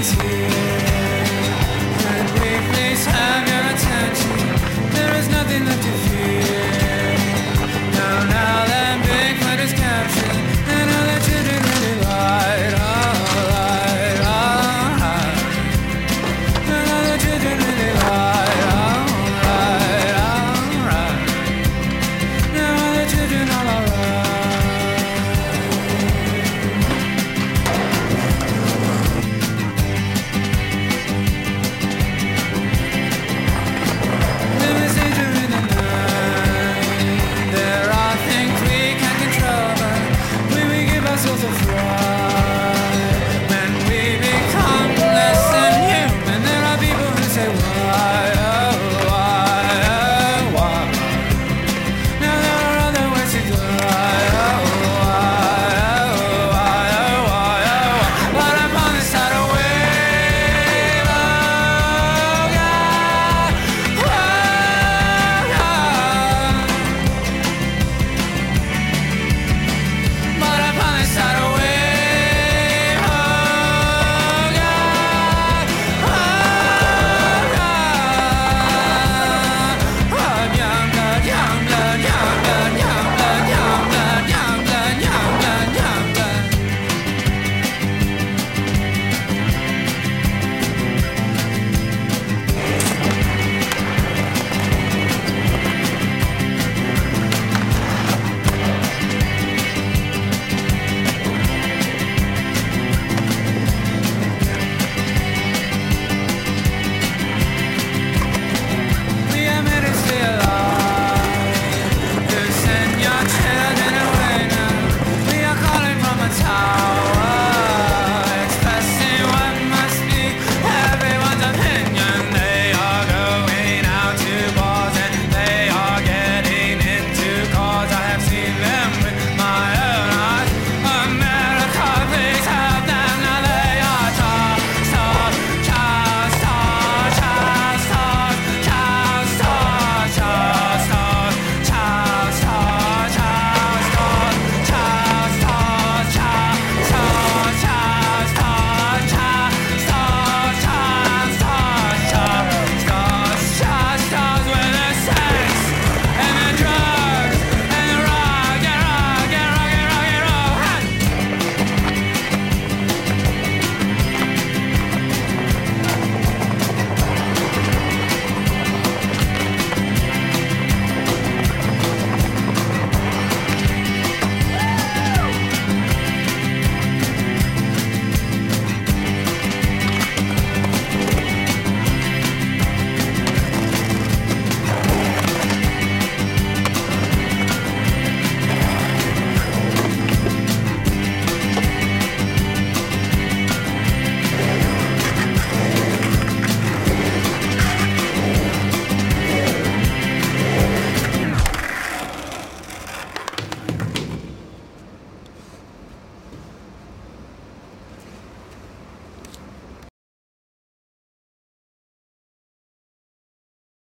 is here. I